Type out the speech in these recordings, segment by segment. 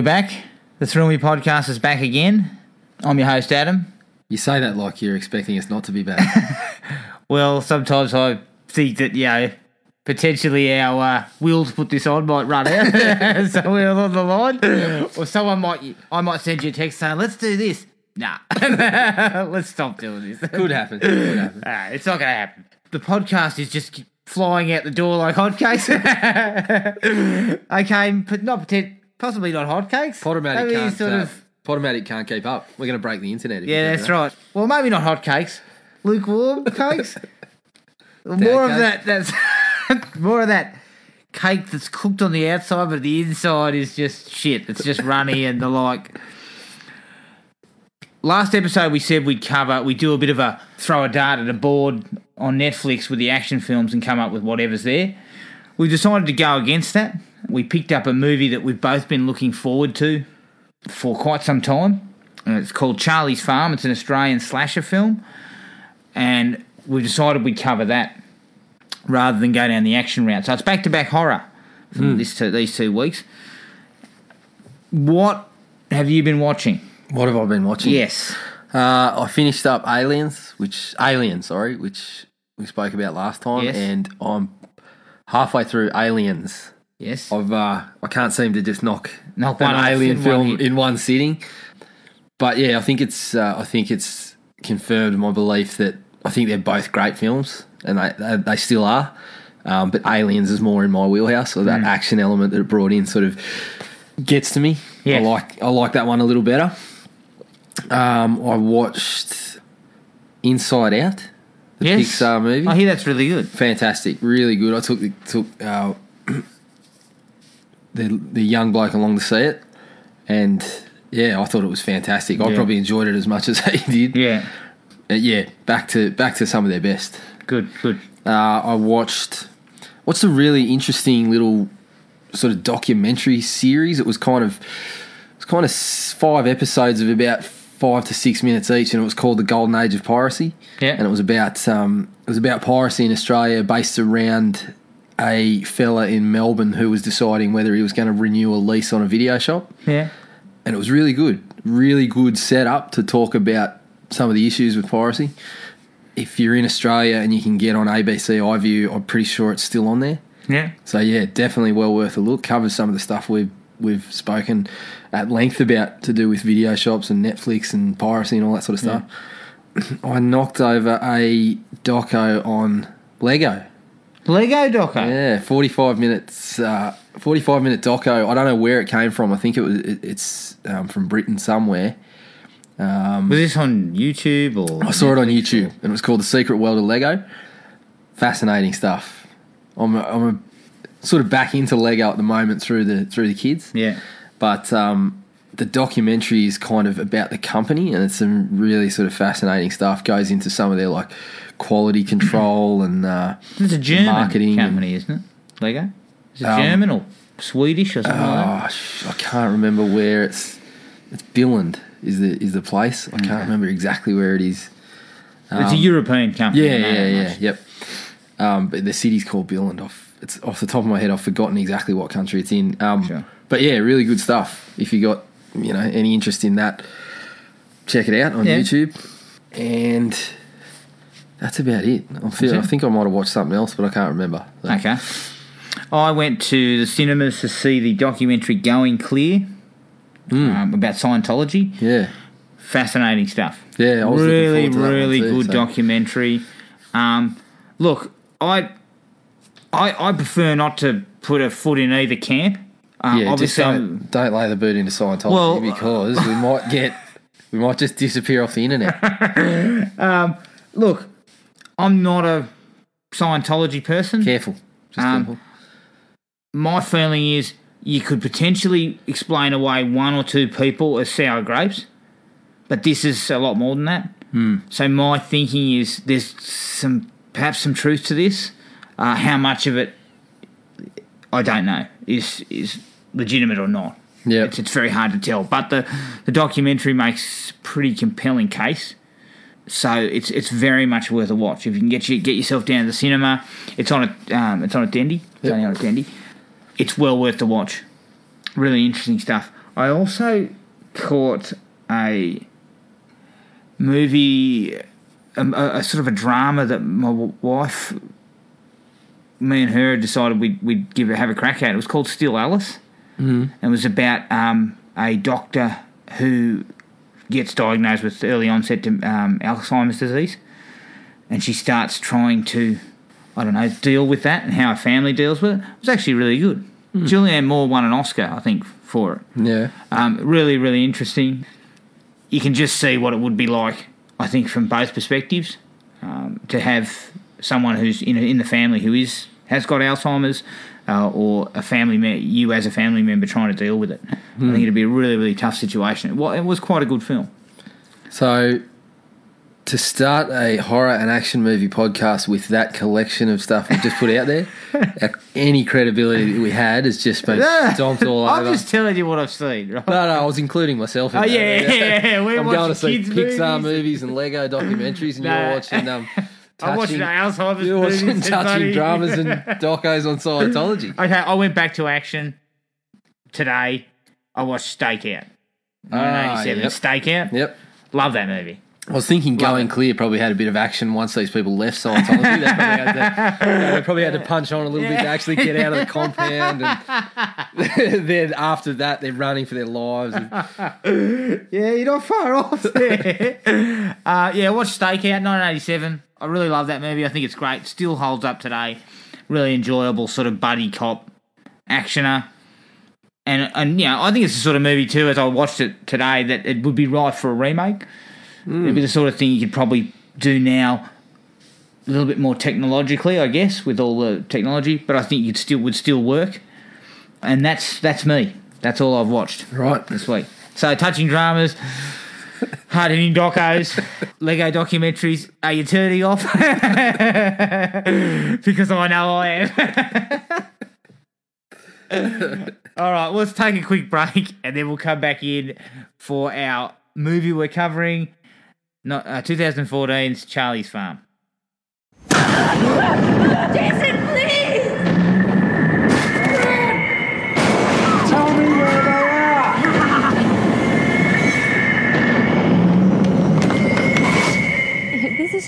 We're back. The Thrill Me podcast is back again. I'm your host, Adam. You say that like you're expecting us not to be back. Well, sometimes I think that, you know, potentially our uh, will to put this on might run out. so we're on the line. Or someone might, I might send you a text saying, let's do this. Nah, let's stop doing this. Could happen. Could happen. Ah, it's not going to happen. The podcast is just flying out the door like hotcakes. okay, but not pretend, possibly not hotcakes. Podomatic Maybe can't. sort uh, of. Podomatic can't keep up. We're going to break the internet. if Yeah, do that's that. right. Well, maybe not hotcakes. Lukewarm cakes. more of that. That's more of that cake that's cooked on the outside, but the inside is just shit. It's just runny and the like. Last episode, we said we'd cover, we do a bit of a throw a dart at a board on Netflix with the action films and come up with whatever's there. We decided to go against that. We picked up a movie that we've both been looking forward to for quite some time. And it's called Charlie's Farm. It's an Australian slasher film. And we decided we'd cover that rather than go down the action route. So it's back to back horror for this two, these two weeks. What have you been watching? What have I been watching? Yes. Uh, I finished up Aliens, which Alien, sorry, which we spoke about last time, Yes. and I'm halfway through Aliens. Yes. I've uh, I can't seem to just knock Knock an one alien in film hit. in one sitting. But yeah, I think it's uh, I think it's confirmed my belief that I think they're both great films, and they they, they still are. Um, but Aliens is more in my wheelhouse, so Mm. that action element that it brought in sort of gets to me. Yeah. I like I like that one a little better. Um, I watched Inside Out, the Yes. Pixar movie I hear that's really good. fantastic, really good. I took the, took uh, the the young bloke along to see it, and yeah, I thought it was fantastic. I Yeah. probably enjoyed it as much as he did. Yeah. Uh, yeah, back to back to some of their best. Good, good. Uh, I watched what's a really interesting little sort of documentary series. It was kind of it's kind of s- five episodes of about five to six minutes each, and it was called the Golden Age of Piracy. Yeah. and it was about um, it was about piracy in Australia, based around a fella in Melbourne who was deciding whether he was going to renew a lease on a video shop Yeah. and it was really good. Really good setup to talk about some of the issues with piracy. If you're in Australia and you can get on ABC iView, I'm pretty sure it's still on there. Yeah. So yeah, definitely well worth a look. Covers some of the stuff we've we've spoken at length about to do with video shops and Netflix and piracy and all that sort of stuff. I knocked over a doco on Lego. Lego Doco. Yeah, 45 minutes. Uh, 45 minute doco. I don't know where it came from. I think it was. It, it's um, from Britain somewhere. Um, Was this on YouTube or? I saw it on YouTube, and it was called "The Secret World of Lego." Fascinating stuff. I'm a, I'm a, sort of back into Lego at the moment through the through the kids, Yeah. but um, the documentary is kind of about the company, and it's some really sort of fascinating stuff. Goes into some of their like quality control and uh, It's a German marketing and- company, isn't it? Lego. Is it Um, German or Swedish or something like that? Oh, sh- I can't remember where it's. It's Billund is the is the place. I can't remember exactly where it is. it's a European company. Yeah, yeah, yeah, much. yep. Um, but the city's called Billund. Off it's off the top of my head. I've forgotten exactly what country it's in. Um, Sure. But yeah, really good stuff. If you got you know any interest in that, check it out on Yeah. YouTube. And that's about it. I, feel, I think I might have watched something else, but I can't remember. So- Okay. I went to the cinemas to see the documentary Going Clear Hmm. um, about Scientology. Yeah, Fascinating stuff. Yeah, I was really, forward to that one really too, good so. documentary. Um, look, I, I, I prefer not to put a foot in either camp. Um, yeah. Just obviously, I'm- don't, don't lay the boot into Scientology Well- because we might get we might just disappear off the internet. look, I'm not a Scientology person. Careful, just Um, careful. My feeling is you could potentially explain away one or two people as sour grapes, but this is a lot more than that. So my thinking is there's some perhaps some truth to this. Uh, how much of it I don't know is is legitimate or not. Yeah. It's, it's very hard to tell. But the, the documentary makes a pretty compelling case. So it's it's very much worth a watch. If you can get you get yourself down to the cinema, it's on a um, it's on a Dendy. It's Yep. only on a Dendy. It's well worth the watch. Really interesting stuff. I also caught a movie, a, a, a sort of a drama that my wife, me and her decided we'd, we'd give it, have a crack at. It was called Still Alice. Mm. And it was about um, a doctor who gets diagnosed with early onset um, Alzheimer's disease. And she starts trying to, I don't know, deal with that and how her family deals with it. It was actually really good. Julianne Moore won an Oscar, I think, for it. Yeah. Um, really, really interesting. You can just see what it would be like, I think, from both perspectives, um, to have someone who's in in the family who is has got Alzheimer's, uh, or a family me- you as a family member trying to deal with it. I think it'd be a really, really tough situation. Well, it was quite a good film. So, to start a horror and action movie podcast with that collection of stuff we just put out there, uh, any credibility that we had has just been stomped all over. I'm just telling you what I've seen. Right? No, no, I was including myself. In Oh that. yeah, yeah, yeah. We're I'm going to see kids Pixar movies. movies. and Lego documentaries, and Nah. you're watching um, I'm watching touching, Alzheimer's you're watching movies. touching dramas and docos on Scientology. Okay, I went back to action today. I watched Stakeout. 1987. Ah, yep. Stakeout. Yep. Love that movie. I was thinking Love Going it. Clear probably had a bit of action once these people left Scientology. they, probably had to, they probably had to punch on a little bit to actually get out of the compound. And then after that, they're running for their lives. And, Yeah, you're not far off there. uh, yeah, watch Stakeout, 1987. I really love that movie. I think it's great. Still holds up today. Really enjoyable sort of buddy cop actioner. And, and yeah, I think it's the sort of movie too, as I watched it today, that it would be right for a remake. Hmm. It'd be the sort of thing you could probably do now a little bit more technologically, I guess, with all the technology, but I think it would still would still work. And that's that's me. That's all I've watched right. this week. So touching dramas, hard hitting docos, Lego documentaries. Are you turning off? because I know I am. All right, well, let's take a quick break and then we'll come back in for our movie we're covering. Not uh, 2014's Charlie's Farm. Jason,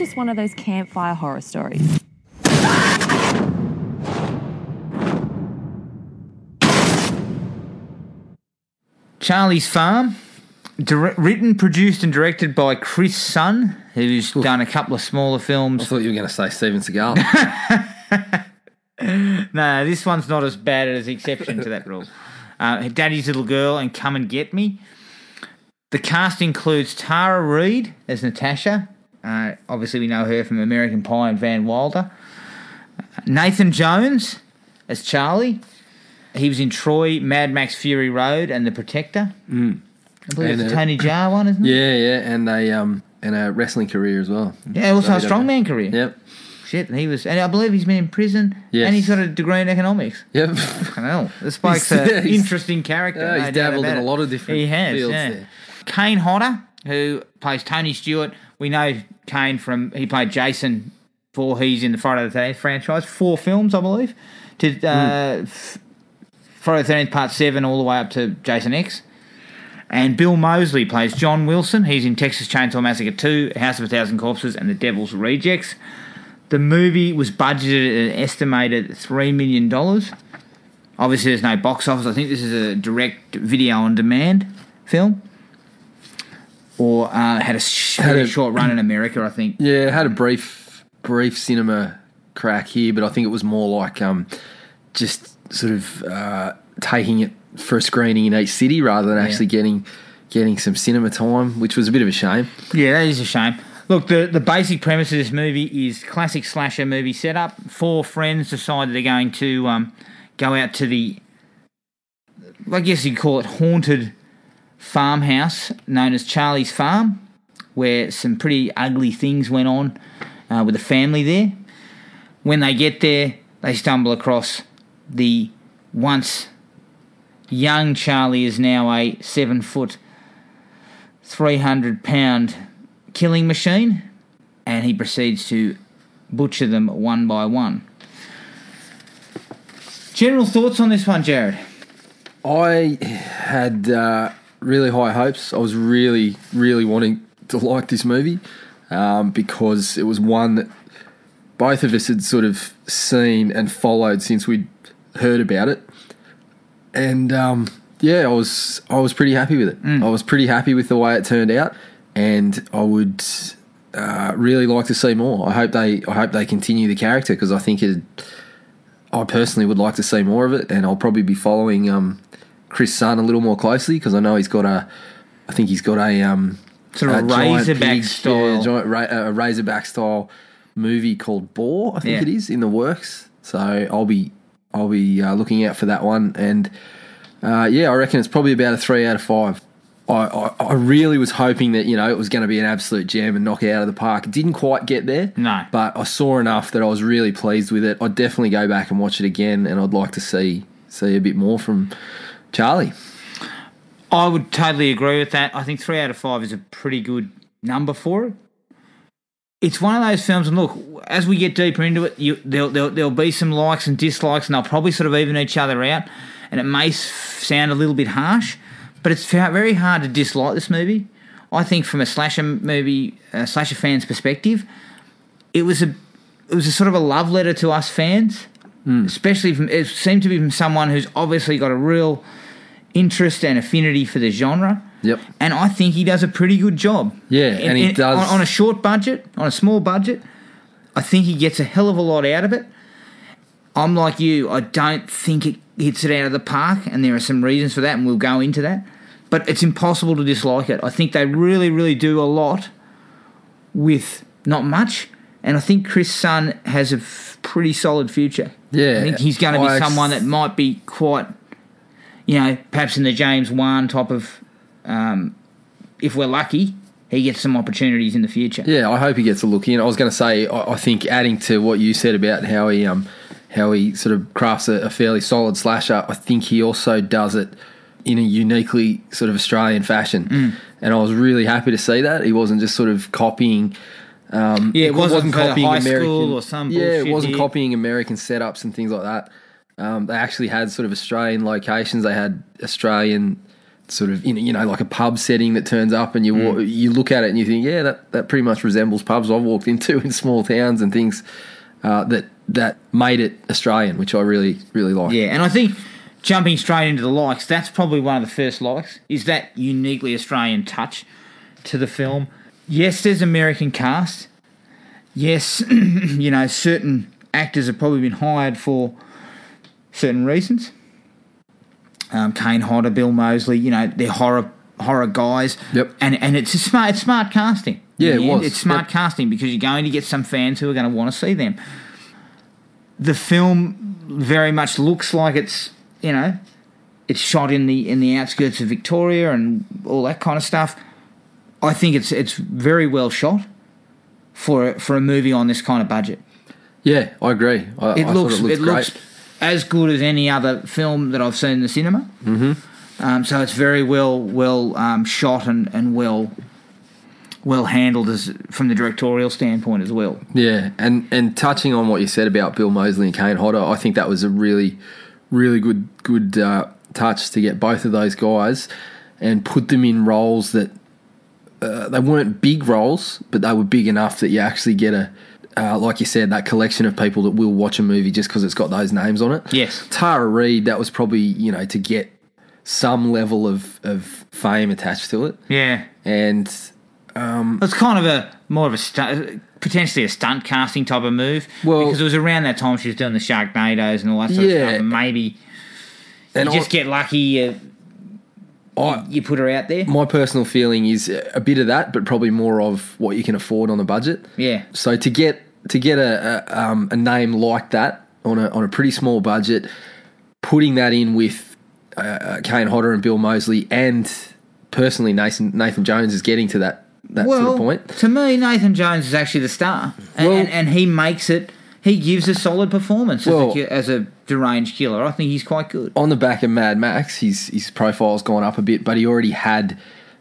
just one of those campfire horror stories. Charlie's Farm, dir- written, produced, and directed by Chris Sun, who's done a couple of smaller I films. thought you were going to say Steven Seagal. No, this one's not as bad as the exception to that rule. Uh, Daddy's Little Girl and Come and Get Me. The cast includes Tara Reid as Natasha. Uh, obviously, we know her from American Pie and Van Wilder. Nathan Jones as Charlie. He was in Troy, Mad Max Fury Road, and The Protector. Mm. I believe it's a Tony Jaa one, isn't it? yeah, yeah, and a um and a wrestling career as well. Yeah, also a So does- strongman career. Yep, Shit, and he was, and I believe he's been in prison, Yes. and he's got a degree in economics. yep. I know. This bloke's an interesting character. Yeah, he's doubt dabbled in a lot of different He has, fields yeah. there. Kane Hodder, who plays Tony Stewart. We know Kane from he played Jason Voorhees in the Friday the Thirteenth franchise. Four films, I believe. To uh, f- Friday the Thirteenth Part Seven, all the way up to Jason X. And Bill Moseley plays John Wilson. He's in Texas Chainsaw Massacre 2, House of a Thousand Corpses, and The Devil's Rejects. The movie was budgeted at an estimated $3 million. Obviously, there's no box office. I think this is a direct video on demand film. Or uh, had a sh- Had a- short run in America, I think. Yeah, had a brief brief cinema crack here, but I think it was more like um just sort of uh, taking it for a screening in each city rather than actually getting getting some cinema time, which was a bit of a shame. Yeah, that is a shame. Look, the, the basic premise of this movie is classic slasher movie setup. Four friends decide they're going to um, go out to the, I guess you'd call it haunted farmhouse known as Charlie's Farm, where some pretty ugly things went on uh, with the family there. When they get there, they stumble across the once young Charlie is now a seven foot 300 pound killing machine and he proceeds to butcher them one by one. General thoughts on this one, Jared? I had uh, really high hopes. I was really, really wanting to like this movie um, because it was one that both of us had sort of seen and followed since we'd heard about it. And um, yeah, I was I was pretty happy with it. I was pretty happy with the way it turned out, and I would uh, really like to see more. I hope they I hope they continue the character because I think it. I personally would like to see more of it, and I'll probably be following um, Chris Sun a little more closely because I know he's got a. I think he's got a um, Sort of a Razorback pig, style. yeah, giant ra- a Razorback style movie called Boar. I think Yeah. it is in the works. So I'll be I'll be uh, looking out for that one, and uh, yeah, I reckon it's probably about a three out of five. I, I, I really was hoping that you know it was going to be an absolute gem and knock it out of the park. It didn't quite get there, No. but I saw enough that I was really pleased with it. I'd definitely go back and watch it again, and I'd like to see see a bit more from Charlie. I would totally agree with that. I think three out of five is a pretty good number for it. It's one of those films, and look, as we get deeper into it, you, there'll, there'll, there'll be some likes and dislikes, and they'll probably sort of even each other out. And it may sound a little bit harsh, but it's very hard to dislike this movie. I think from a slasher movie, a slasher fan's perspective, it was a it was a sort of a love letter to us fans, hmm. especially from it seemed to be from someone who's obviously got a real interest and affinity for the genre. Yep. And I think he does a pretty good job. Yeah, and he does- on, on a short budget, on a small budget. I think he gets a hell of a lot out of it. I'm like you. I don't think it hits it out of the park, and there are some reasons for that, and we'll go into that. But it's impossible to dislike it. I think they really, really do a lot with not much, and I think Chris Sun has a f- pretty solid future. Yeah, I think he's going to be I ex- someone that might be quite, you know, perhaps in the James Wan type of. Um, if we're lucky, he gets some opportunities in the future. Yeah, I hope he gets a look in. I was going to say, I, I think adding to what you said about how he um how he sort of crafts a, a fairly solid slasher, I think he also does it in a uniquely sort of Australian fashion, Mm. and I was really happy to see that he wasn't just sort of copying. Um, Yeah, it wasn't for high school or some yeah, it wasn't here. copying American setups and things like that. Um, they actually had sort of Australian locations. They had Australian sort of you know, you know like a pub setting that turns up and you Mm. wa- you look at it and you think yeah that, that pretty much resembles pubs I've walked into in small towns and things uh, that that made it Australian which I really really like Yeah, and I think jumping straight into the likes, that's probably one of the first likes, is that uniquely Australian touch to the film. Yes, there's American cast. Yes, you know, certain actors have probably been hired for certain reasons. Um, Kane Hodder, Bill Moseley, you know, they're horror horror guys. Yep. And and it's a smart it's smart casting. Yeah, it was. It's smart Yep. casting because you're going to get some fans who are going to want to see them the film very much looks like it's you know it's shot in the in the outskirts of Victoria and all that kind of stuff. I think it's it's very well shot for a, for a movie on this kind of budget. yeah I agree I, It I looks it, it looks as good as any other film that I've seen in the cinema. Mm-hmm. Um, so it's very well well um, shot and, and well well handled as from the directorial standpoint as well. Yeah, and and touching on what you said about Bill Moseley and Kane Hodder, I think that was a really, really good good uh, touch to get both of those guys and put them in roles that uh, they weren't big roles, but they were big enough that you actually get a. Uh, like you said, that collection of people that will watch a movie just because it's got those names on it. Yes. Tara Reid, that was probably you know to get some level of, of fame attached to it, Yeah, and Um, It's kind of a more of a stu- potentially a stunt casting type of move. Well- because it was around that time she was doing the Sharknadoes and all that sort Yeah. of stuff. And maybe and you I- just get lucky. You, I- you put her out there. My personal feeling is a bit of that, but probably more of what you can afford on a budget. Yeah, So to get to get a a, um, a name like that on a on a pretty small budget, putting that in with uh, Kane Hodder and Bill Moseley, and personally Nathan Nathan Jones is getting to that that well, sort of point. to me, Nathan Jones is actually the star, and, Well- and, and he makes it. He gives a solid performance as, a, as a deranged killer. I think he's quite good. On the back of Mad Max, his his profile's gone up a bit, but he already had.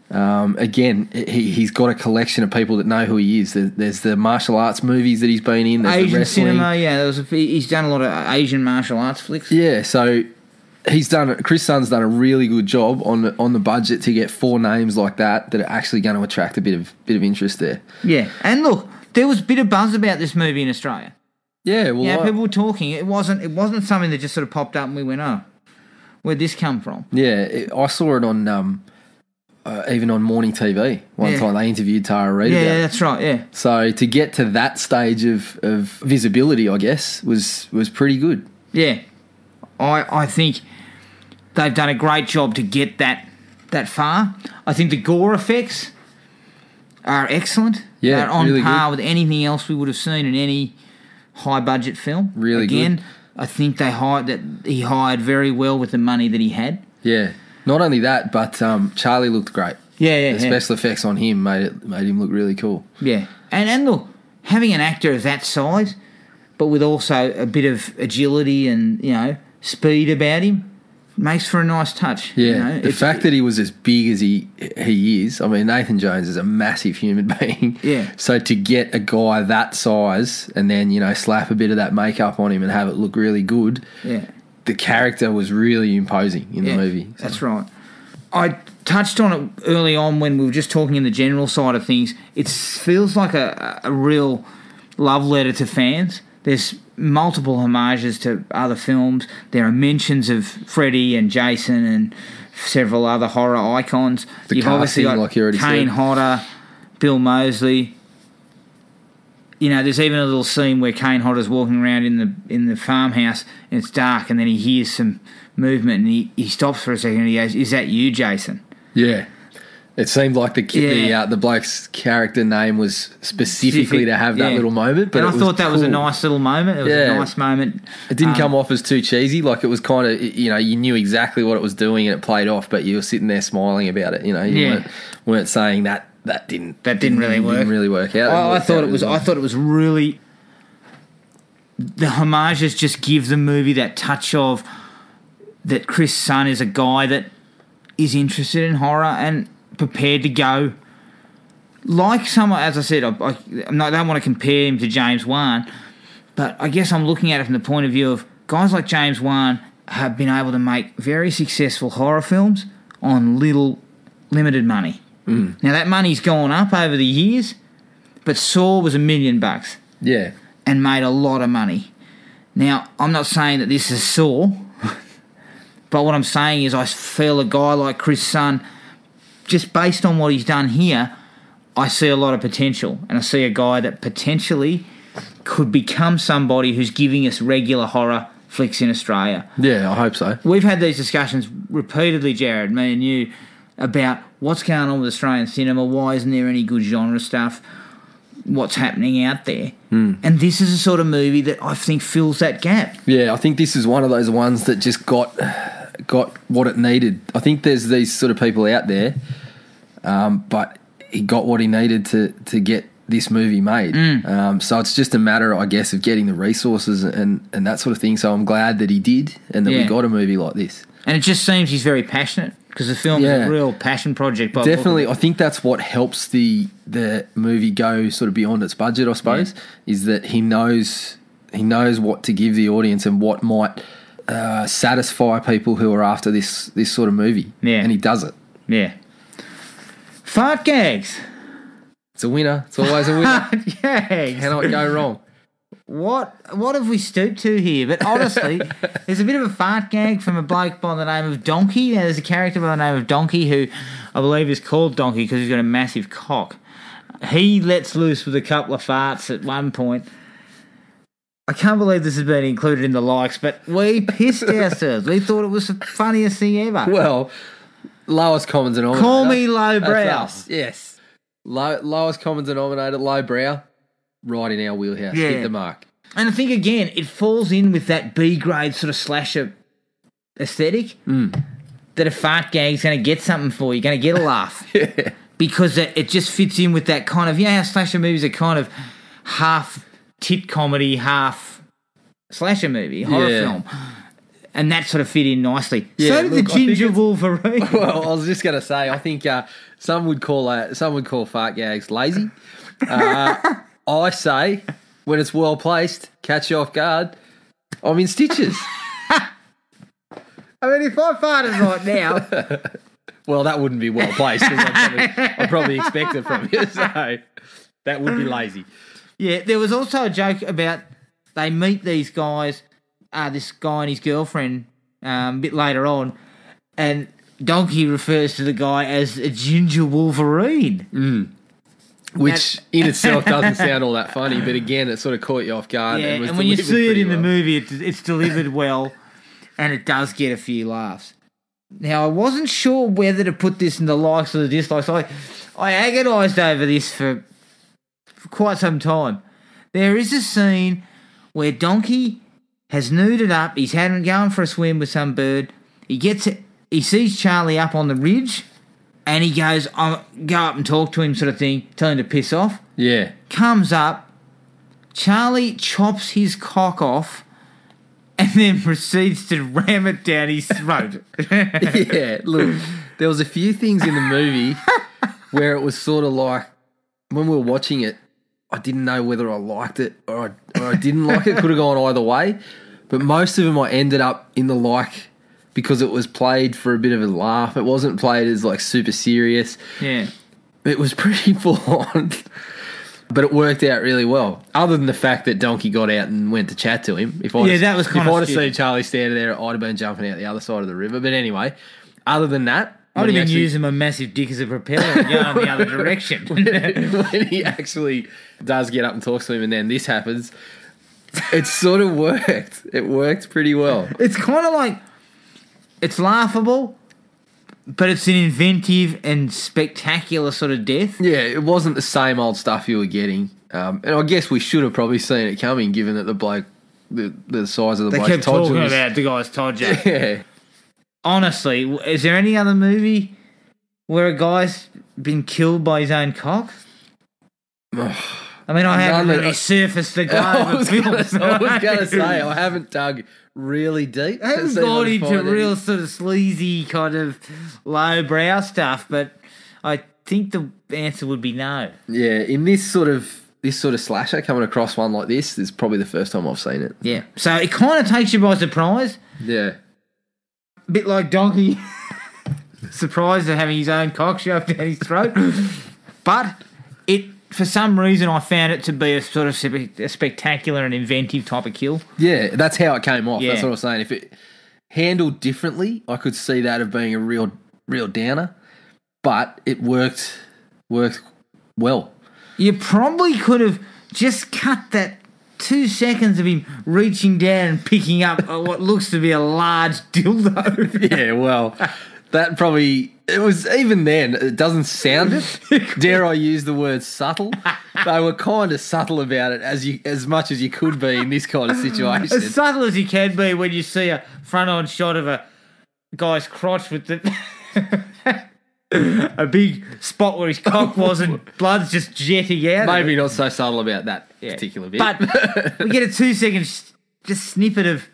Um, again, he, he's got a collection of people that know who he is. There, there's the martial arts movies that he's been in. There's the Asian wrestling. cinema, yeah. There was a, he's done a lot of Asian martial arts flicks. Yeah, so he's done Chris Sun's done a really good job on the, on the budget to get four names like that that are actually going to attract a bit of bit of interest there. Yeah, and look, there was a bit of buzz about this movie in Australia. Yeah, well, Yeah, I- people were talking. It wasn't. It wasn't something that just sort of popped up and we went, "Oh, where'd this come from?" yeah, it, I saw it on um, uh, even on morning TV one Yeah. time. They interviewed Tara Reid. Yeah, it. that's right. Yeah, So to get to that stage of, of visibility, I guess was was pretty good. yeah. I I think they've done a great job to get that that far. I think the gore effects are excellent. Yeah, They're on really par with anything else we would have seen in any high budget film. Really Again, good. I think they hired that he hired very well with the money that he had. Yeah. Not only that, but um, Charlie looked great. Yeah, yeah, The yeah. special effects on him made it made him look really cool. Yeah, and and look, having an actor of that size, but with also a bit of agility and you know speed about him, makes for a nice touch. Yeah, you know? the It's- fact that he was as big as he he is. I mean, Nathan Jones is a massive human being. Yeah. So to get a guy that size and then you know slap a bit of that makeup on him and have it look really good, yeah, the character was really imposing in yeah, the movie. So- That's right. I touched on it early on when we were just talking in the general side of things. It feels like a, a real love letter to fans. There's multiple homages to other films. There are mentions of Freddy and Jason and several other horror icons. The You've obviously got like you already Kane said. Hodder, Bill Moseley. You know, there's even a little scene where Kane Hodder's walking around in the in the farmhouse and it's dark, and then he hears some movement and he, he stops for a second and he goes, "Is that you, Jason?" Yeah. It seemed like the the Yeah. uh, the bloke's character name was specifically to have that Yeah. little moment. But and I thought that was a cool. nice little moment. It was Yeah. a nice moment. It didn't Um, come off as too cheesy. Like it was kind of you know you knew exactly what it was doing and it played off, but you were sitting there smiling about it. You know, you Yeah. weren't, weren't saying that that didn't That didn't really work. Didn't really work out. I, I worked thought out it was. really I well. thought it was really. The homages just give the movie that touch of that Chris Sun is a guy that is interested in horror and prepared to go. Like someone, as I said, I, I, I'm not, I don't want to compare him to James Wan, but I guess I'm looking at it from the point of view of guys like James Wan have been able to make very successful horror films on little limited money. Mm. Now that money's gone up over the years, but Saw was a million bucks yeah. and made a lot of money. Now I'm not saying that this is Saw, but what I'm saying is I feel a guy like Chris Sun, just based on what he's done here, I see a lot of potential, and I see a guy that potentially could become somebody who's giving us regular horror flicks in Australia. Yeah, I hope so. We've had these discussions repeatedly, Jared, me and you, about what's going on with Australian cinema. Why isn't there any good genre stuff? What's happening out there? Hmm. And this is a sort of movie that I think fills that gap. Yeah, I think this is one of those ones that just got got what it needed. I think there's these sort of people out there, um, but he got what he needed to to get this movie made. Mm. Um, so it's just a matter, I guess, of getting the resources and and that sort of thing. So I'm glad that he did, and that we got a movie like this. And it just seems he's very passionate because the film is a real passion project. by the look of Definitely. I think that's what helps the the movie go sort of beyond its budget. I suppose is that he knows he knows what to give the audience and what might uh, satisfy people who are after this this sort of movie. Yeah. and he does it. Yeah. Fart gags. It's a winner. It's always a winner. gags. Cannot go wrong. What what have we stooped to here? But honestly, there's a bit of a fart gag from a bloke by the name of Donkey. Now, there's a character by the name of Donkey who I believe is called Donkey because he's got a massive cock. He lets loose with a couple of farts at one point. I can't believe this has been included in the likes, but we pissed ourselves. We thought it was the funniest thing ever. Well, lowest common denominator. Call me lowbrow. That's us. Yes. Low, lowest common denominator, lowbrow, right in our wheelhouse. Yeah. Hit the mark. And I think again, it falls in with that B grade sort of slasher aesthetic. Hmm. That a fart gag's going to get something for you, going to get a laugh. Yeah. Because it, it just fits in with that kind of, yeah, how slasher movies are kind of half tit comedy, half slasher movie, horror Yeah. film. And that sort of fit in nicely. Yeah, so did look, the Ginger Wolverine. Well, I was just going to say, I think uh, some would call uh, some would call fart gags lazy. Uh, I say, when it's well placed, catch you off guard. I'm in stitches. I mean, if I farted right now, Well, that wouldn't be well placed. I'd probably, probably expect it from you. So that would be lazy. yeah. There was also a joke about they meet these guys, uh, this guy and his girlfriend, um, a bit later on, and Donkey refers to the guy as a ginger Wolverine. Which in itself doesn't sound all that funny, but again, it sort of caught you off guard. Yeah, and, and when you see it in the movie, it, it's delivered well, and it does get a few laughs. Now, I wasn't sure whether to put this in the likes or the dislikes. I, I agonised over this for, for quite some time. There is a scene where Donkey has nuded up. He's had going for a swim with some bird. He gets it. He sees Charlie up on the ridge, and he goes, "I'll go up and talk to him," sort of thing. Tell him to piss off Yeah, comes up, Charlie chops his cock off, and then proceeds to ram it down his throat. yeah. Look, there was a few things in the movie where it was sort of like when we were watching it, I didn't know whether I liked it or I, or I didn't like it. Could have gone either way, but most of them I ended up in the like because it was played for a bit of a laugh. It wasn't played as like super serious. yeah. It was pretty full on. But it worked out really well. Other than the fact that Donkey got out and went to chat to him. If I Yeah, that was if I'd have seen Charlie standing there, I'd have been jumping out the other side of the river. But anyway, other than that, I when would have been actually- using my massive dick as a propeller and going the other direction. when he actually does get up and talks to him, and then this happens, it sort of worked. It worked pretty well. it's kind of like it's laughable, but it's an inventive and spectacular sort of death. Yeah, it wasn't the same old stuff you were getting. Um, and I guess we should have probably seen it coming, given that the bloke, the, the size of the They bloke's kept talking was- about the guy's todger. Yeah. Honestly, is there any other movie where a guy's been killed by his own cock? I mean, I haven't None really surfaced the I globe. I was gonna say I haven't dug really deep. I haven't to gone into real sort of sleazy kind of lowbrow stuff, but I think the answer would be no. Yeah, in this sort of this sort of slasher, coming across one like this is probably the first time I've seen it. Yeah. So it kind of takes you by surprise. Yeah, A bit like Donkey surprised at having his own cock shoved down his throat. but it, for some reason, I found it to be a sort of a spectacular and inventive type of kill. yeah, that's how it came off. That's what I was saying. If it handled differently, I could see that of being a real, real downer. But it worked, worked well. You probably could have just cut that two seconds of him reaching down and picking up uh, what looks to be a large dildo. Yeah, well, that probably it was even then. It doesn't sound it. Dare I use the word subtle? They were kind of subtle about it as you as much as you could be in this kind of situation. as subtle as you can be when you see a front on shot of a guy's crotch with the. a big spot where his cock was and blood's just jetting out. Maybe not so subtle about that Yeah. particular bit. But we get a two second s- just snippet of,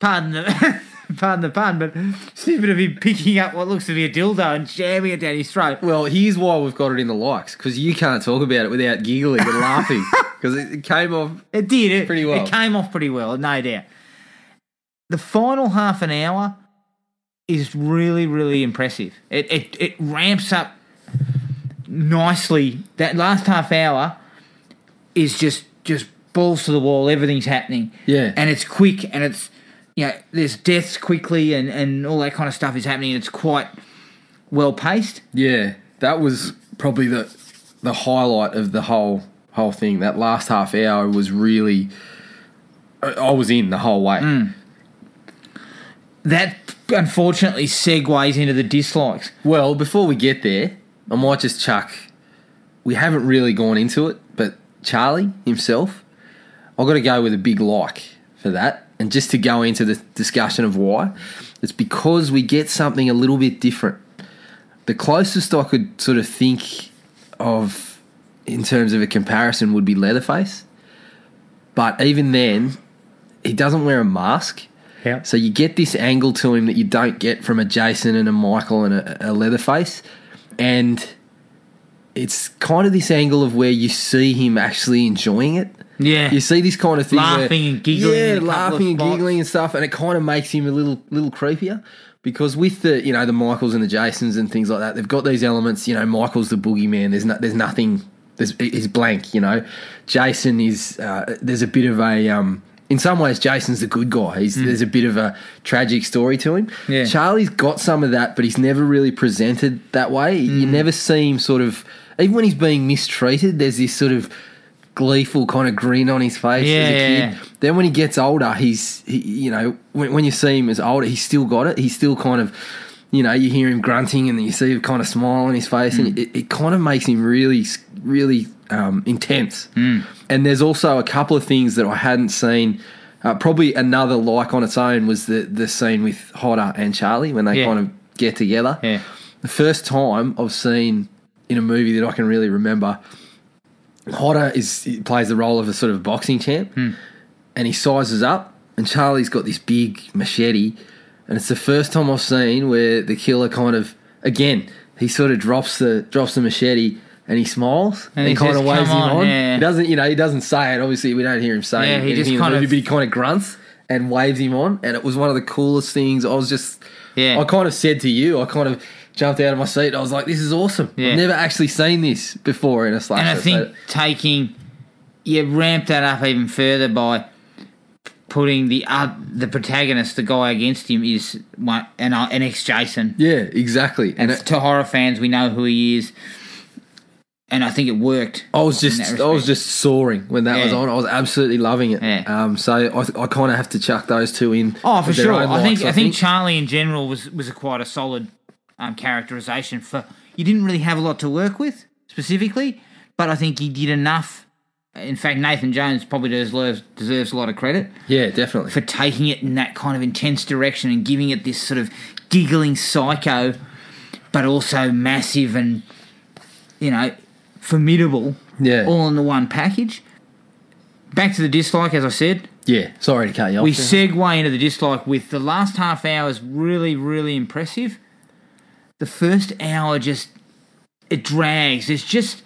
pardon the, pardon the pun, but snippet of him picking up what looks to be a dildo and jamming it down his throat. well, here's why we've got it in the likes because you can't talk about it without giggling and laughing because it, it came off. It did. It, Pretty well. It came off pretty well, no doubt. The final half an hour is really, really impressive. It it, it ramps up nicely. That last half hour is just just balls to the wall. Everything's happening. Yeah. and it's quick and it's you know there's deaths quickly and and all that kind of stuff is happening. It's quite well paced. Yeah, that was probably the the highlight of the whole whole thing. That last half hour was really. I I was in the whole way. Mm. That unfortunately segues into the dislikes. Well, before we get there, I might just chuck. We haven't really gone into it, but Charlie himself, I've got to go with a big like for that. And just to go into the discussion of why, it's because we get something a little bit different. The closest I could sort of think of in terms of a comparison would be Leatherface. But even then, he doesn't wear a mask. Yeah. So you get this angle to him that you don't get from a Jason and a Michael and a, a Leatherface, and it's kind of this angle of where you see him actually enjoying it. Yeah. You see this kind of thing, where- Laughing and giggling yeah, in a couple of laughing and spots. giggling and stuff, and it kind of makes him a little little creepier because with the you know the Michaels and the Jasons and things like that, they've got these elements. You know, Michael's the boogeyman. There's no, there's nothing. There's he's blank. You know, Jason is uh, there's a bit of a um. In some ways, Jason's the good guy. He's, There's a bit of a tragic story to him. Yeah. Charlie's got some of that, but he's never really presented that way. You Hmm. never see him sort of, even when he's being mistreated, there's this sort of gleeful kind of grin on his face as Yeah, a kid. yeah, yeah. Then when he gets older, he's, he, you know, when, when you see him as older, he's still got it. He's still kind of, you know, you hear him grunting and you see a kind of smile on his face, and it, it kind of makes him really, really um, intense. And there's also a couple of things that I hadn't seen. Uh, probably another like on its own was the the scene with Hodder and Charlie when they Yeah. kind of get together. Yeah. The first time I've seen in a movie that I can really remember, Hodder is plays the role of a sort of boxing champ, and he sizes up, and Charlie's got this big machete, and it's the first time I've seen where the killer kind of again he sort of drops the drops the machete. And he smiles And he kind says, of waves him on," on. yeah. He doesn't, you know, he doesn't say it. Obviously, we don't hear him say Yeah, it. he just anything in the kind of- he kind of grunts and waves him on. And it was one of the coolest things. I was just, Yeah. I kind of said to you, I kind of jumped out of my seat. I was like, this is awesome. Yeah. I've never actually seen this before in a slasher. And I think So- taking you ramp that up even further by putting the uh, the protagonist, the guy against him, is one an, uh, an ex Jason. yeah, exactly. And And it, to horror fans, we know who he is, and I think it worked. I was just, I was just soaring when that was on. I was absolutely loving it. Yeah. Um, so I, I kind of have to chuck those two in. Oh, for sure. I think I think Charlie in general was was a quite a solid um, characterization for. You didn't really have a lot to work with specifically, but I think he did enough. In fact, Nathan Jones probably deserves deserves a lot of credit yeah, definitely. for taking it in that kind of intense direction and giving it this sort of giggling psycho, but also massive and you know formidable. Yeah. all in the one package. Back to the dislike, as I said. yeah, sorry to cut you off. We segue into the dislike with the last half hour is really, really impressive. The first hour just it drags. It's just,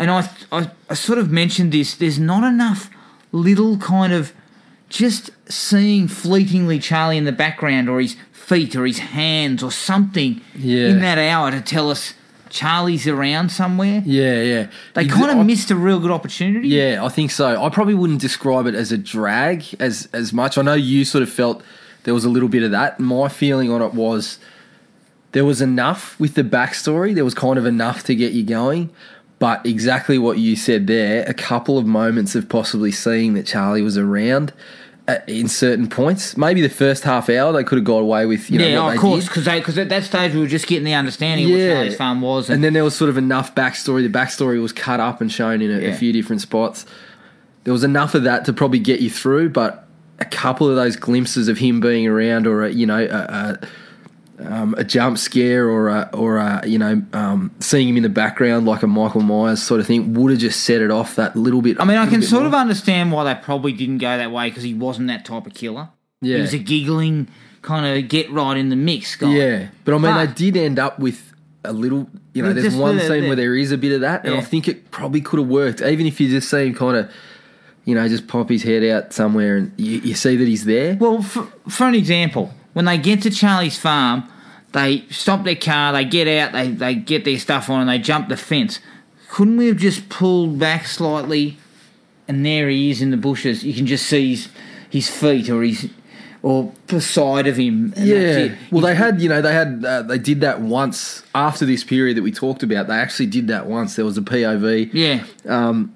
and I, I, I sort of mentioned this. There's not enough little kind of just seeing fleetingly Charlie in the background or his feet or his hands or something Yeah. in that hour to tell us Charlie's around somewhere. yeah, yeah. They kind I- of missed a real good opportunity. Yeah, I think so. I probably wouldn't describe it as a drag as as much. I know you sort of felt there was a little bit of that. My feeling on it was there was enough with the backstory. There was kind of enough to get you going. But exactly what you said there, a couple of moments of possibly seeing that Charlie was around uh, in certain points. Maybe the first half hour they could have got away with, you know, yeah, of course, because because at that stage we were just getting the understanding of what Charlie's farm was, and, And then there was sort of enough backstory. The backstory was cut up and shown in a, Yeah. a few different spots. There was enough of that to probably get you through, but a couple of those glimpses of him being around, or a, you know, a, a, um, a jump scare, or a, or a, you know, um, seeing him in the background like a Michael Myers sort of thing, would have just set it off that little bit. I mean, I can sort more. of understand why they probably didn't go that way because he wasn't that type of killer. Yeah. he was a giggling kind of get right in the mix guy. Yeah, but I mean, But- they did end up with a little. You know, there's one the- scene the- where there is a bit of that, and I think it probably could have worked, even if you just see him kind of, you know, just pop his head out somewhere, and you, you see that he's there. Well, for, for an example, when they get to Charlie's farm, they stop their car, they get out, they, they get their stuff on, and they jump the fence. Couldn't we have just pulled back slightly, and there he is in the bushes? You can just see his, his feet or his or the side of him. yeah. Well, they had, you know, they had, uh, they did that once after this period that we talked about. They actually did that once. There was a POV, yeah. Um,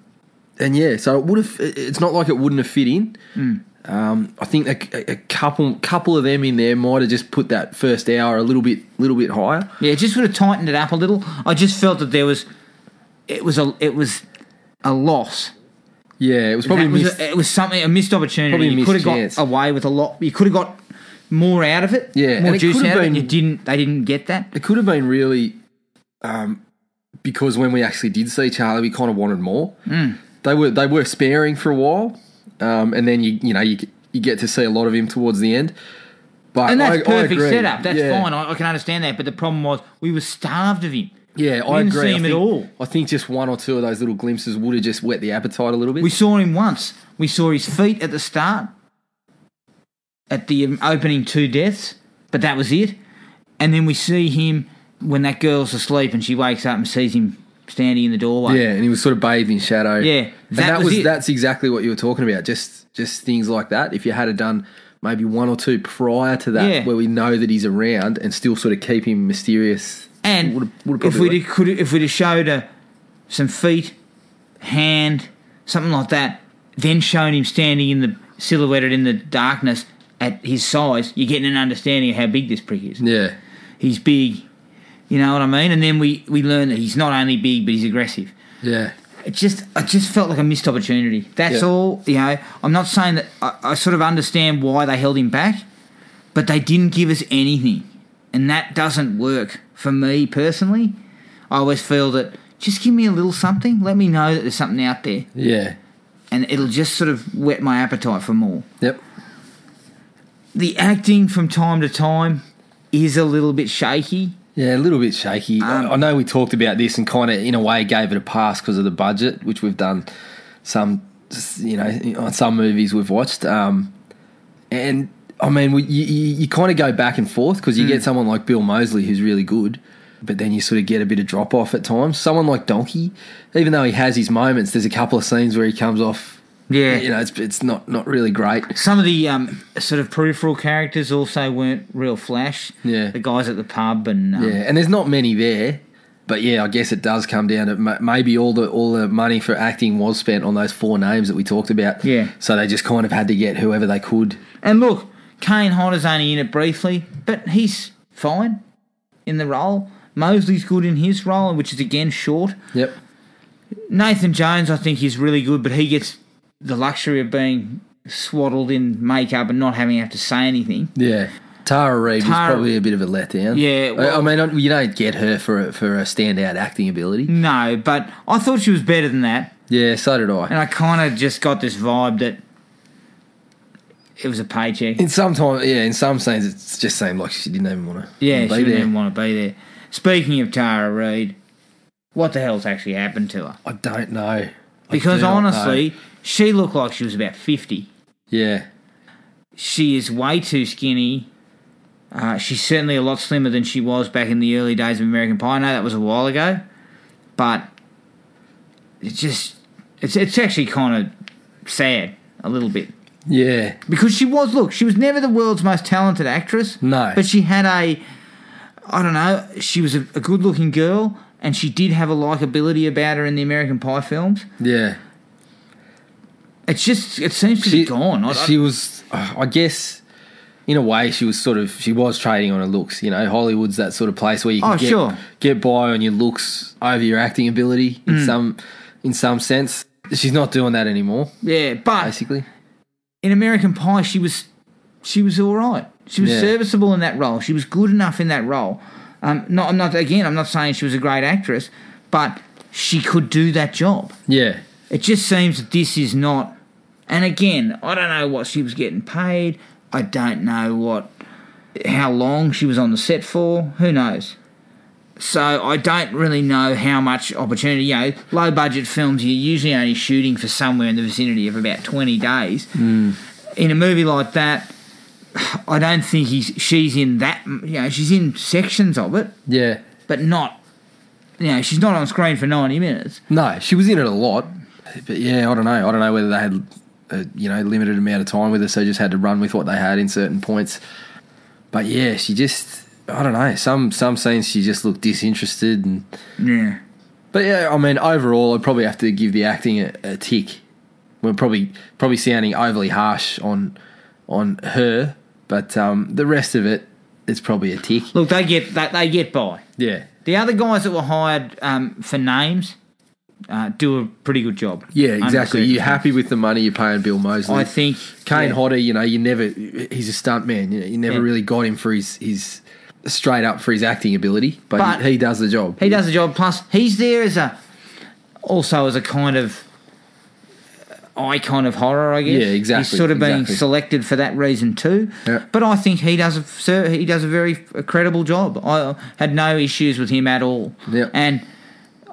and yeah, so it would have. It's not like it wouldn't have fit in. Hmm. Um, I think a, a couple, couple of them in there might have just put that first hour a little bit, little bit higher. Yeah, just would have tightened it up a little. I just felt that there was, it was a, it was a loss. Yeah, it was probably was missed. a, it was something a missed opportunity. You could have chance. got away with a lot. You could have got more out of it. Yeah, more juice out of it. been- You didn't. They didn't get that. It could have been really, um, because when we actually did see Charlie, we kind of wanted more. Mm. They were they were sparing for a while, um, and then you you know you you get to see a lot of him towards the end. But And that's I, I perfect agree. setup. That's Yeah. fine. I, I can understand that. But the problem was we were starved of him. Yeah, We I didn't agree. see I him at all. I think just one or two of those little glimpses would have just whet the appetite a little bit. We saw him once. We saw his feet at the start, at the um, opening two deaths, but that was it. And then we see him when that girl's asleep and she wakes up and sees him standing in the doorway. yeah, and he was sort of bathed in shadow. Yeah, and that that, was was, that's exactly what you were talking about. Just just things like that. If you had done maybe one or two prior to that, Yeah. where we know that he's around, and still sort of keep him mysterious. And would've- would've if we'd could if we'd have showed a, some feet, hand, something like that, then shown him standing in the silhouetted in the darkness at his size, you're getting an understanding of how big this prick is. Yeah, He's big, you know what I mean? And then we we learn that he's not only big but he's aggressive. yeah, It just I just felt like a missed opportunity. That's Yeah. all. You know, I'm not saying that I, I sort of understand why they held him back, but they didn't give us anything, and that doesn't work for me personally. I always feel that just give me a little something. Let me know that there's something out there, yeah. and it'll just sort of whet my appetite for more. Yep. The acting from time to time is a little bit shaky. Yeah, a little bit shaky. Um, I know we talked about this and kind of, in a way, gave it a pass because of the budget, which we've done some, you know, on some movies we've watched. Um, and I mean, we, you, you, kind of go back and forth because you get someone like Bill Moseley who's really good, but then you sort of get a bit of drop off at times. Someone like Donkey, even though he has his moments, there's a couple of scenes where he comes off. Yeah. you know, it's it's not not really great. Some of the um, sort of peripheral characters also weren't real flash. Yeah. the guys at the pub and um, Yeah, and there's not many there. But yeah, I guess it does come down to maybe all the all the money for acting was spent on those four names that we talked about. Yeah. So they just kind of had to get whoever they could. And look, Kane Hodder's only in it briefly, but he's fine in the role. Moseley's good in his role, which is again short. Yep. Nathan Jones, I think, is really good, but he gets the luxury of being swaddled in makeup and not having to have to say anything. Yeah. Tara Reid Tara- was probably a bit of a letdown. Yeah, I- well- I mean, you don't get her for a, for a standout acting ability. No, but I thought she was better than that, Yeah, so did I. and I kind of just got this vibe that it was a paycheck. In some time, yeah, in some scenes, it just seemed like she didn't even want to. Yeah, she didn't even want to be there. Speaking of Tara Reid, what the hell's actually happened to her? I don't know. I Because do not know. She looked like she was about 50. yeah, She is way too skinny. Uh, she's certainly a lot slimmer than she was back in the early days of American Pie. I know that was a while ago, but it's just it's it's actually kind of sad a little bit yeah, because she was look she was never the world's most talented actress. No. but she had a I don't know. She was a, a good looking girl, and she did have a likability about her in the American Pie films. yeah. It's just it seems to be gone. I, she was, uh, I guess, in a way, she was sort of she was trading on her looks. You know, Hollywood's that sort of place where you can Oh, get, sure. get by on your looks over your acting ability in Mm. some in some sense. She's not doing that anymore. yeah, but Basically, in American Pie, she was she was all right. She was Yeah. serviceable in that role. She was good enough in that role. Um, not, I'm not again. I'm not saying she was a great actress, but she could do that job. yeah, It just seems that this is not. And again, I don't know what she was getting paid. I don't know what, how long she was on the set for. Who knows? So I don't really know how much opportunity. You know, low budget films you're usually only shooting for somewhere in the vicinity of about twenty days. Hmm. In a movie like that, I don't think he's she's in that. You know, she's in sections of it, yeah. but not. You know, she's not on screen for ninety minutes. No, she was in it a lot, but yeah, I don't know. I don't know whether they had a you know limited amount of time with her, so just had to run with what they had in certain points. But yeah, she just I don't know. Some some scenes she just looked disinterested, and Yeah. but yeah, I mean overall, I'd probably have to give the acting a, a tick. We're probably probably sounding overly harsh on on her, but um, the rest of it, it's probably a tick. Look, they get that they get by. Yeah, The other guys that were hired um, for names uh, do a pretty good job. yeah, exactly. You're happy with the money you're paying Bill Moseley? I think Kane yeah. Hodder, you know, you never he's a stunt man. You, know, you never Yeah. really got him for his his straight up for his acting ability, but, But- he, he does the job. He does the job. Plus, he's there as a also as a kind of icon of horror, I guess. Yeah, exactly, He's sort of being exactly. selected for that reason too. Yeah. But I think he does a he does a very credible job. I had no issues with him at all. Yeah. And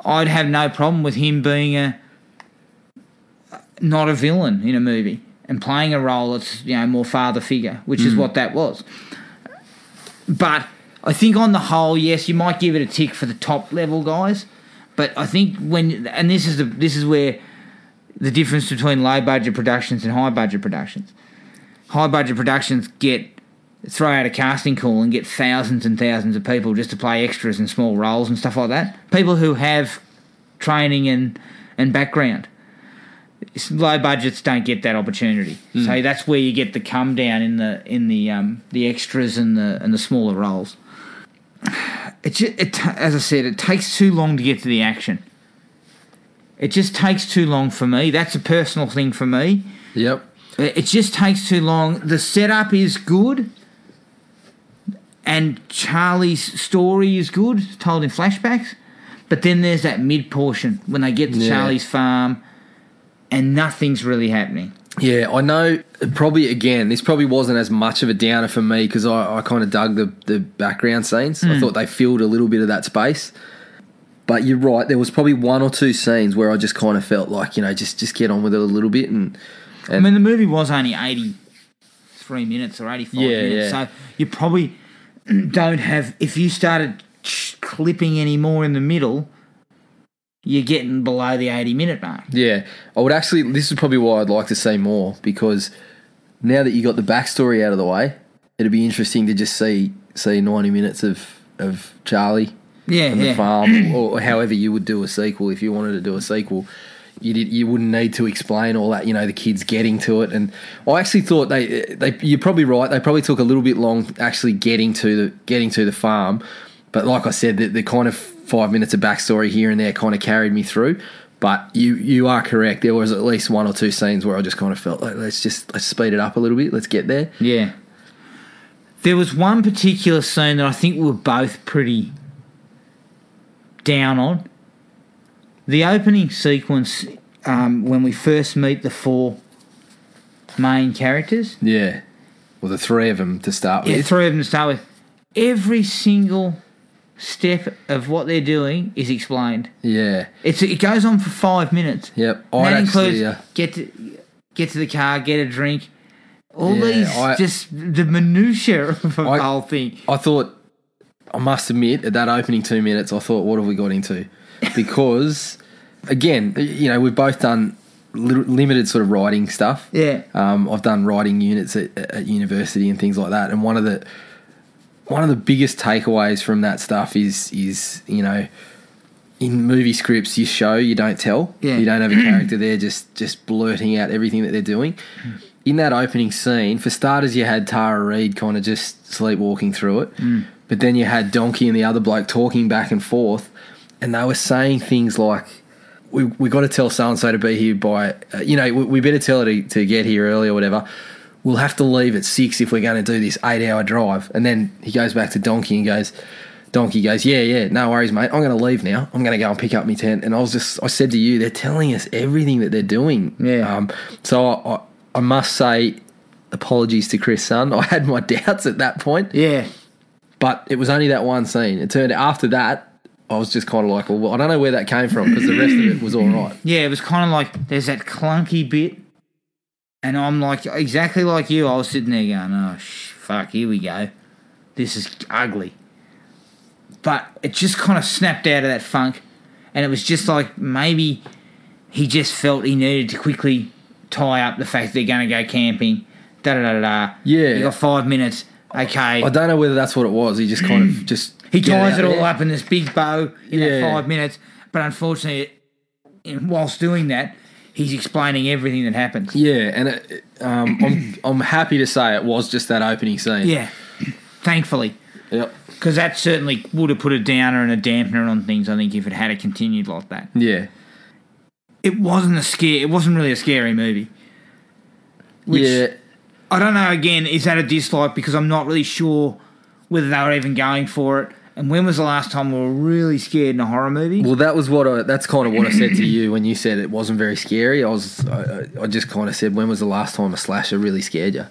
I'd have no problem with him being a not a villain in a movie and playing a role that's you know more father figure, which Mm. is what that was. But I think on the whole, yes, you might give it a tick for the top level guys. But I think when and this is the this is where the difference between low budget productions and high budget productions. High budget productions get throw out a casting call and get thousands and thousands of people just to play extras and small roles and stuff like that. People who have training and and background. Low budgets don't get that opportunity, so that's where you get the come down in the in the um, the extras and the and the smaller roles. It, it as I said, it takes too long to get to the action. It just takes too long for me. That's a personal thing for me. Yep. It just takes too long. The setup is good, and Charlie's story is good, told in flashbacks. But then there's that mid portion when they get to Yeah. Charlie's farm, and nothing's really happening. Yeah, I know. Probably again, this probably wasn't as much of a downer for me because I, I kind of dug the the background scenes. I hmm. thought they filled a little bit of that space. But you're right. There was probably one or two scenes where I just kind of felt like you know just just get on with it a little bit and I mean, the movie was only eighty three minutes or eighty five Yeah, minutes, yeah. so you probably don't have. If you started clipping any more in the middle, you're getting below the eighty minute mark. Yeah, I would actually. This is probably why I'd like to see more because now that you got the backstory out of the way, it'd be interesting to just see see ninety minutes of of Charlie Yeah, and the yeah. farm, or however you would do a sequel if you wanted to do a sequel. You did, you wouldn't need to explain all that. You know, the kids getting to it, and I actually thought they they you're probably right. They probably took a little bit long actually getting to the getting to the farm, but like I said, the, the kind of five minutes of backstory here and there kind of carried me through. But you you are correct. There was at least one or two scenes where I just kind of felt like let's just let's speed it up a little bit. Let's get there. Yeah. There was one particular scene that I think we were both pretty down on. The opening sequence, um, when we first meet the four main characters, Yeah. Well, the three of them to start with. yeah, three of them to start with, every single step of what they're doing is explained. Yeah. It's it goes on for five minutes. Yep. I'd that includes Uh, get to get to the car, get a drink. All Yeah, these I- just the minutiae of the I- whole thing. I thought, I must admit, at that opening two minutes, I thought, what have we got into? Because, again, you know, we've both done limited sort of writing stuff. Yeah. Um, I've done writing units at, at university and things like that, and one of the one of the biggest takeaways from that stuff is is you know. In movie scripts, you show, you don't tell. Yeah. You don't have a character there just just blurting out everything that they're doing. In that opening scene, for starters, you had Tara Reid kind of just sleepwalking through it, but then you had Donkey and the other bloke talking back and forth, and they were saying things like, "We we got to tell so and so to be here by, uh, you know, we, we better tell her to, to get here early or whatever." We'll have to leave at six if we're going to do this eight-hour drive. And then he goes back to Donkey and goes, Donkey goes, yeah, yeah, no worries, mate. I'm going to leave now. I'm going to go and pick up my tent. And I was just, I said to you, they're telling us everything that they're doing. Yeah. Um, so I, I, I must say, apologies to Chris Sun. I had my doubts at that point, Yeah. but it was only that one scene. It turned after that, I was just kind of like, well, I don't know where that came from because the rest of it was all right. Yeah, it was kind of like there's that clunky bit, and I'm like exactly like you. I was sitting there going, "Oh sh- fuck, here we go. This is ugly." But it just kind of snapped out of that funk, and it was just like maybe he just felt he needed to quickly tie up the fact they're going to go camping. Da da da da. da. Yeah. you got five minutes. Okay, I don't know whether that's what it was. He just kind of just he ties it all there. up in this big bow in Yeah. five minutes, but unfortunately, whilst doing that, he's explaining everything that happens. Yeah, and it, um, I'm I'm happy to say it was just that opening scene. Yeah, thankfully, Yep. because that certainly would have put a downer and a dampener on things. I think if it had continued like that, Yeah. it wasn't a scare. It wasn't really a scary movie. Which yeah. I don't know. Again, is that a dislike because I'm not really sure whether they were even going for it. And when was the last time we were really scared in a horror movie? Well, that was what I. That's kind of what I said to you when you said it wasn't very scary. I was. I, I just kind of said, when was the last time a slasher really scared you?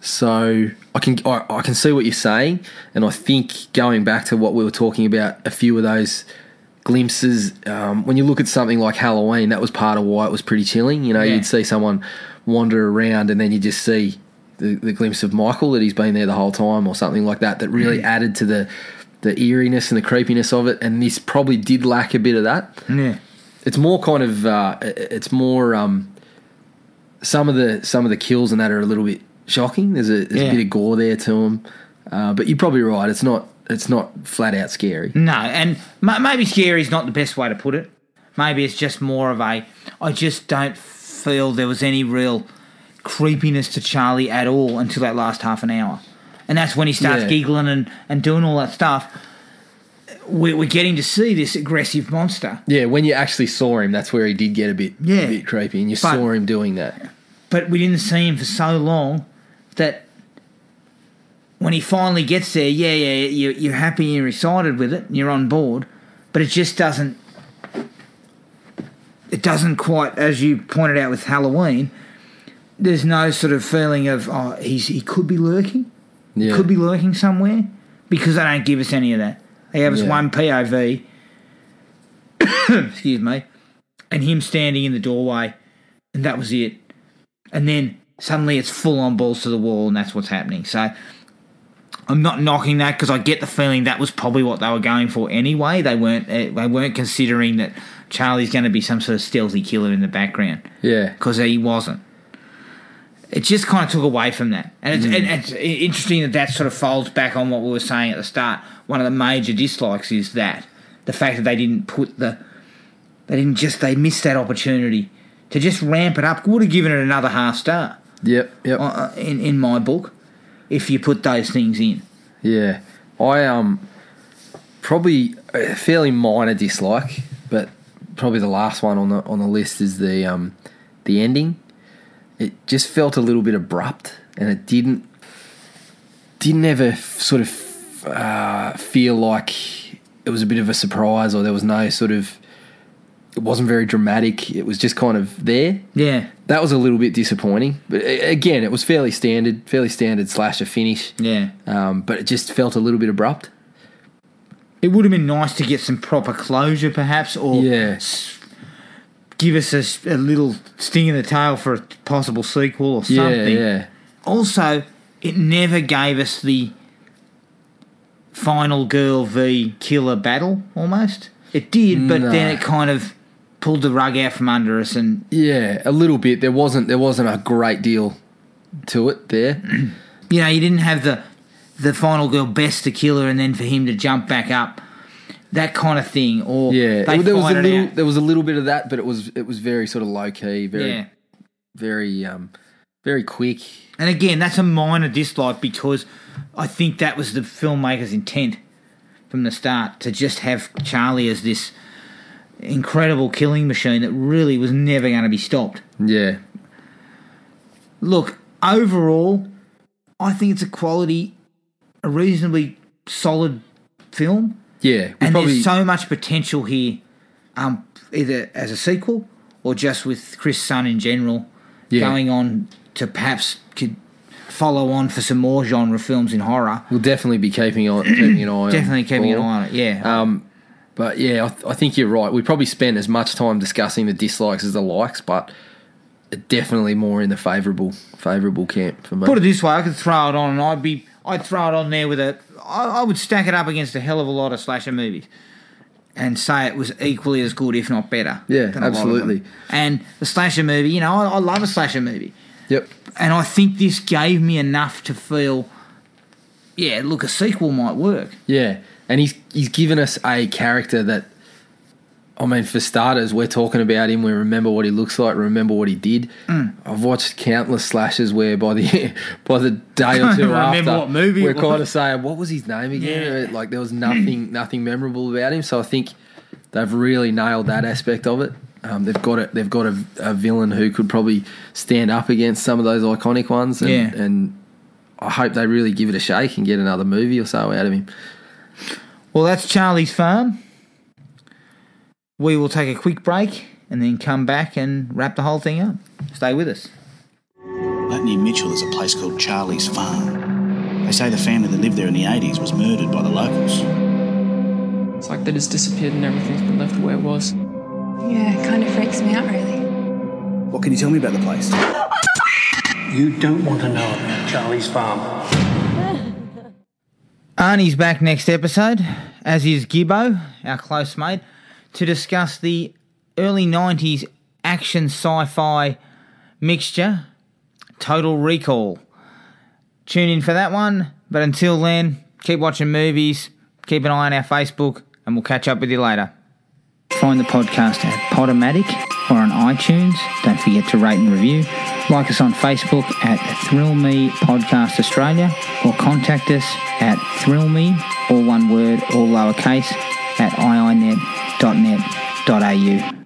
So I can I, I can see what you're saying, and I think going back to what we were talking about, a few of those glimpses. Um, when you look at something like Halloween, that was part of why it was pretty chilling. You know, Yeah. you'd see someone wander around, and then you just see the, the glimpse of Michael that he's been there the whole time, or something like that. That really added to the the eeriness and the creepiness of it. And this probably did lack a bit of that yeah. it's more kind of uh, it's more um, some of the some of the kills and that are a little bit shocking. There's a, there's Yeah. a bit of gore there to them, uh, but you're probably right. It's not it's not flat out scary. No, and ma- maybe scary is not the best way to put it. Maybe it's just more of a. I just don't feel there was any real creepiness to Charlie at all until that last half an hour, and that's when he starts Yeah. giggling and, and doing all that stuff. We're, we're getting to see this aggressive monster, Yeah, when you actually saw him, that's where he did get a bit Yeah. a bit creepy, and you But- saw him doing that. but we didn't see him for so long that when he finally gets there, yeah, yeah, you're, you're happy, you're excited with it, and you're on board, but it just doesn't. It doesn't quite, as you pointed out with Halloween. There's no sort of feeling of oh, he's he could be lurking, Yeah, could be lurking somewhere, because they don't give us any of that. They have us Yeah. one POV. excuse me, and him standing in the doorway, and that was it. And then suddenly it's full on balls to the wall, and that's what's happening. So I'm not knocking that because I get the feeling that was probably what they were going for anyway. They weren't eh, they weren't considering that Charlie's going to be some sort of stealthy killer in the background yeah, because he wasn't. It just kind of took away from that, and it's, Mm. and it's interesting that that sort of folds back on what we were saying at the start. One of the major dislikes is that the fact that they didn't put the, they didn't just they missed that opportunity to just ramp it up. Would have given it another half star yep, yep. uh, in in my book if you put those things in. Yeah, I um probably a fairly minor dislike, but probably the last one on the on the list is the um the ending. It just felt a little bit abrupt, and it didn't didn't ever sort of uh, feel like it was a bit of a surprise, or there was no sort of. It wasn't very dramatic. It was just kind of there Yeah, that was a little bit disappointing. But again, it was fairly standard, fairly standard slasher finish. yeah. Um, but it just felt a little bit abrupt. It would have been nice to get some proper closure, perhaps, or Yeah. s- give us a little sting in the tail for a possible sequel or something. Yeah, yeah, Also, it never gave us the final girl v killer battle. Almost, it did, but No. then it kind of pulled the rug out from under us, and yeah. A little bit. There wasn't there wasn't a great deal to it there. you know, you didn't have the the final girl best the killer, and then for him to jump back up. That kind of thing, or Yeah, there was a little out. there was a little bit of that, but it was it was very sort of low key, very yeah. very um very quick. And again, that's a minor dislike because I think that was the filmmaker's intent from the start to just have Charlie as this incredible killing machine that really was never going to be stopped. Yeah, Look, overall, I think it's a quality, a reasonably solid film, yeah. And probably there's so much potential here, um, either as a sequel or just with Chris Sun in general Yeah. going on to perhaps could follow on for some more genre films in horror. we'll definitely be keeping on keeping an eye on Definitely keeping an eye on it. Yeah, Um, but yeah, I, th- I think you're right. We probably spent as much time discussing the dislikes as the likes, but definitely more in the favourable favourable camp for me. put it this way, I could throw it on, and I'd be, I'd throw it on there with a, I, I would stack it up against a hell of a lot of slasher movies, and say it was equally as good, if not better. Yeah, than a lot of absolutely. And the slasher movie, you know, I, I love a slasher movie. yep. and I think this gave me enough to feel, yeah, look, a sequel might work. Yeah, and he's he's given us a character that, I mean, for starters, we're talking about him. We remember what he looks like. Remember what he did. Mm. I've watched countless slashes where by the by the day or two after, what movie we're kind of saying, "What was his name again?" Yeah. Like there was nothing nothing memorable about him. So I think they've really nailed that aspect of it. Um, they've got a, they've got a, a villain who could probably stand up against some of those iconic ones. And, Yeah. and I hope they really give it a shake and get another movie or so out of him. Well, that's Charlie's Farm. We will take a quick break and then come back and wrap the whole thing up. Stay with us. Out near Mitchell, is a place called Charlie's Farm. They say the family that lived there in the 80s was murdered by the locals. It's like they just disappeared and everything's been left the way it was. Yeah, it kind of freaks me out, really. What can you tell me about the place? You don't want to know about Charlie's farm. Arnie's back next episode, as is Gibbo, our close mate, to discuss the early 90s action sci fi mixture, Total Recall. Tune in for that one, but until then, keep watching movies, keep an eye on our Facebook, and we'll catch up with you later. Find the podcast at Podomatic or on iTunes. Don't forget to rate and review. Like us on Facebook at Thrill Me Podcast Australia or contact us at thrillme, all one word, all lowercase, at iinet.net.au.